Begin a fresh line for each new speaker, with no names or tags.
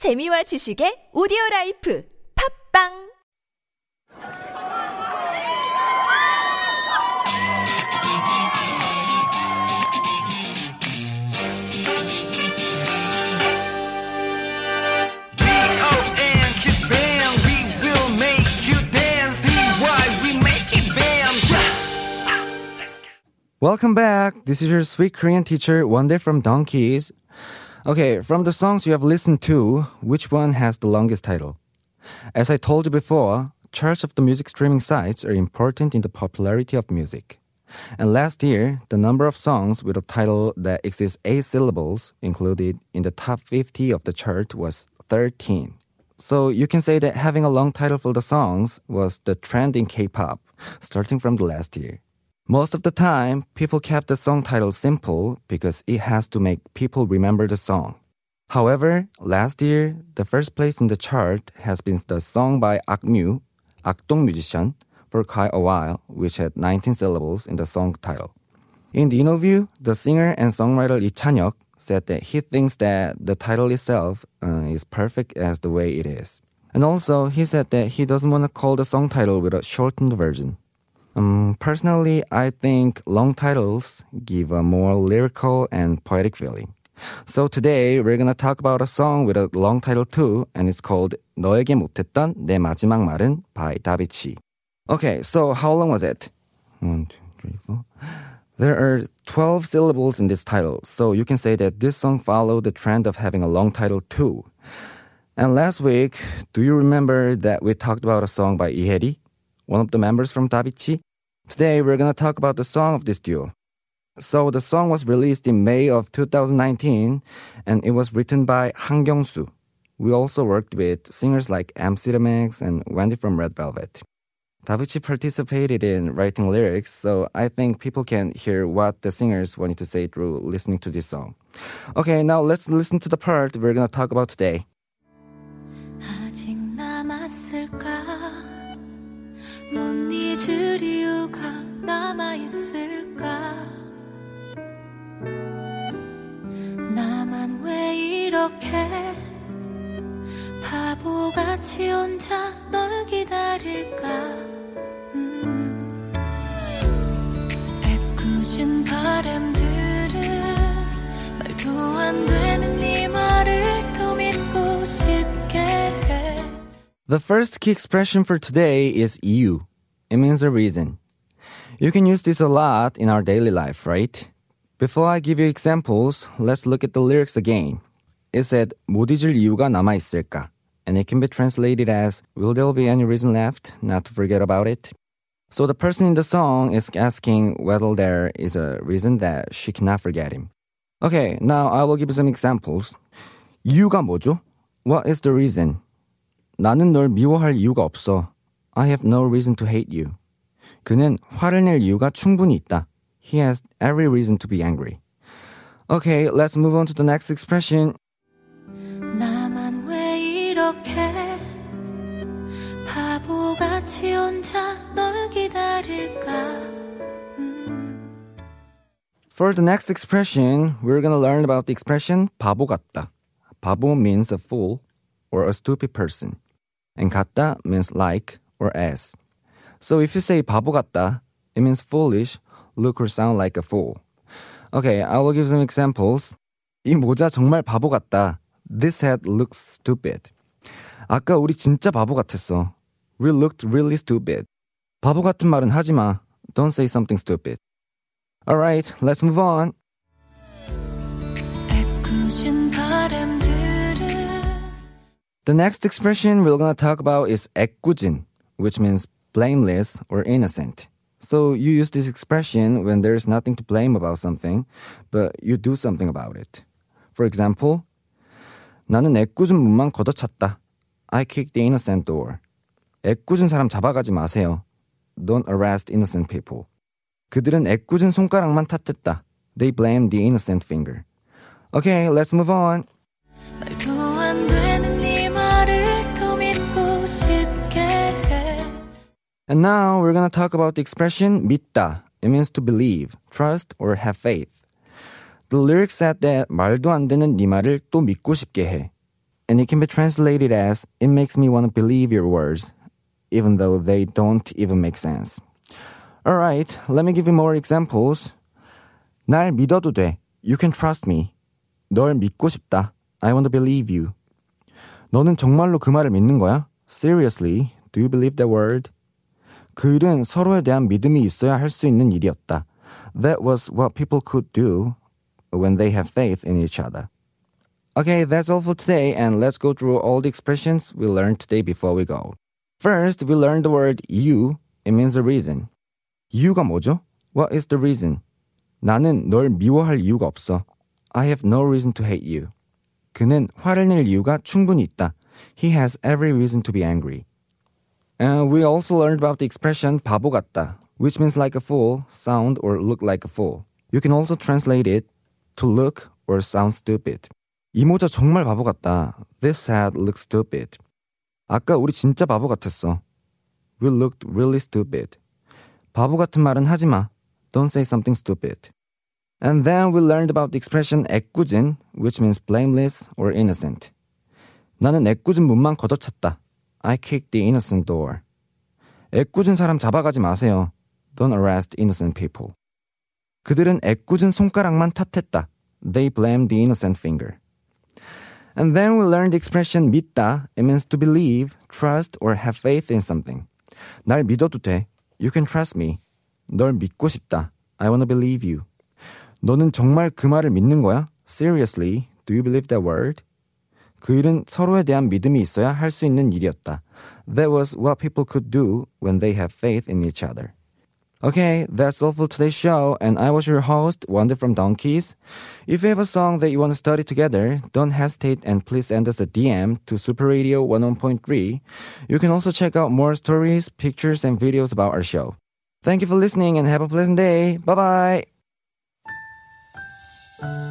재미와 지식의 오디오 라이프 팝빵
B-O-N Kiss Band, we will make you dance. D-Y, we make it bam.
Welcome back. This is your sweet Korean teacher, Wonder from Donkeys. Okay, from the songs you have listened to, which one has the longest title? As I told you before, charts of the music streaming sites are important in the popularity of music. And last year, the number of songs with a title that exceeds eight syllables included in the top 50 of the chart was 13. So you can say that having a long title for the songs was the trend in K-pop, starting from the last year. Most of the time, people kept the song title simple because it has to make people remember the song. However, last year, the first place in the chart has been the song by Akmu, Akdong Musician, for quite a while, which had 19 syllables in the song title. In the interview, the singer and songwriter Lee said that he thinks that the title itself uh, is perfect as the way it is. And also, he said that he doesn't want to call the song title with a shortened version. Um, personally, I think long titles give a more lyrical and poetic feeling. So today we're gonna talk about a song with a long title too, and it's called 너에게 못했던 내 마지막 말은 by Davichi. Okay, so how long was it? One, two, three, four. There are 12 syllables in this title, so you can say that this song followed the trend of having a long title too. And last week, do you remember that we talked about a song by Lee Hae-ri? One of the members from Davichi? Today, we're gonna talk about the song of this duo. So the song was released in May of 2019, and it was written by Han Kyung-soo. We also worked with singers like MC the Max and Wendy from Red Velvet. Davichi participated in writing lyrics, so I think people can hear what the singers wanted to say through listening to this song. Okay, now let's listen to the part we're gonna talk about today.
못 잊을 이유가 남아있을까 나만 왜 이렇게 바보같이 혼자 널 기다릴까 음. 애꿎은 바람들은 말도 안 되는 네 말을 또 믿고 싶게 해
The first key expression for today is 이유. It means a reason. You can use this a lot in our daily life, right? Before I give you examples, let's look at the lyrics again. It said 못 잊을 이유가 남아 있을까? And it can be translated as will there be any reason left not to forget about it? So the person in the song is asking whether there is a reason that she cannot forget him. Okay, now I will give you some examples. 이유가 뭐죠? What is the reason? 나는 널 미워할 이유가 없어. I have no reason to hate you. 그는 화를 낼 이유가 충분히 있다. He has every reason to be angry. Okay, let's move on to the next expression.
나만 왜 이렇게 바보같이 혼자 널 기다릴까 음.
For the next expression, we're gonna learn about the expression 바보 같다. 바보 means a fool or a stupid person. And 같다 means like or as. So if you say 바보 같다, it means foolish, look or sound like a fool. Okay, I will give some examples. 이 모자 정말 바보 같다. This hat looks stupid. 아까 우리 진짜 바보 같았어. We looked really stupid. 바보 같은 말은 하지 마. Don't say something stupid. Alright, let's move on.
애꿎은 바람들은
The next expression we're gonna talk about is 애꿎은, which means blameless or innocent. So you use this expression when there's nothing to blame about something, but you do something about it. For example, 나는 애꿎은 문만 걷어찼다. I kicked the innocent door. 애꿎은 사람 잡아가지 마세요. Don't arrest innocent people. 그들은 애꿎은 손가락만 탓했다. They blame the innocent finger. Okay, let's move on. And now we're gonna talk about the expression 믿다. It means to believe, trust, or have faith. The lyrics said that 말도 안 되는 네 말을 또 믿고 싶게 해. and it can be translated as it makes me want to believe your words, even though they don't even make sense. Alright, let me give you more examples. 날 믿어도 돼. You can trust me. 널 믿고 싶다. I want to believe you. 너는 정말로 그 말을 믿는 거야? Seriously, do you believe that word? 그 일은 서로에 대한 믿음이 있어야 할 수 있는 일이었다. That was what people could do when they have faith in each other. Okay, that's all for today, and let's go through all the expressions we learned today before we go. First, we learned the word 이유. It means a reason. 이유가 뭐죠? What is the reason? 나는 널 미워할 이유가 없어. I have no reason to hate you. 그는 화를 낼 이유가 충분히 있다. He has every reason to be angry. And we also learned about the expression 바보 같다, which means like a fool, sound or look like a fool. You can also translate it to look or sound stupid. 이 모자 정말 바보 같다. This hat looks stupid. 아까 우리 진짜 바보 같았어. We looked really stupid. 바보 같은 말은 하지 마. Don't say something stupid. And then we learned about the expression 애꿎은, which means blameless or innocent. 나는 애꿎은 문만 걷어찼다. I kicked the innocent door. 애꿎은 사람 잡아가지 마세요. Don't arrest innocent people. 그들은 애꿎은 손가락만 탓했다. They blamed the innocent finger. And then we learned the expression 믿다. It means to believe, trust, or have faith in something. 날 믿어도 돼. You can trust me. 널 믿고 싶다. I wanna believe you. 너는 정말 그 말을 믿는 거야? Seriously, do you believe that word? 그 일은 서로에 대한 믿음이 있어야 할 수 있는 일이었다. That was what people could do when they have faith in each other. Okay, that's all for today's show, and I was your host, Wonder from Donkeys. If you have a song that you want to study together, don't hesitate and please send us a DM to Super Radio 101.3. You can also check out more stories, pictures, and videos about our show. Thank you for listening and have a pleasant day. Bye bye.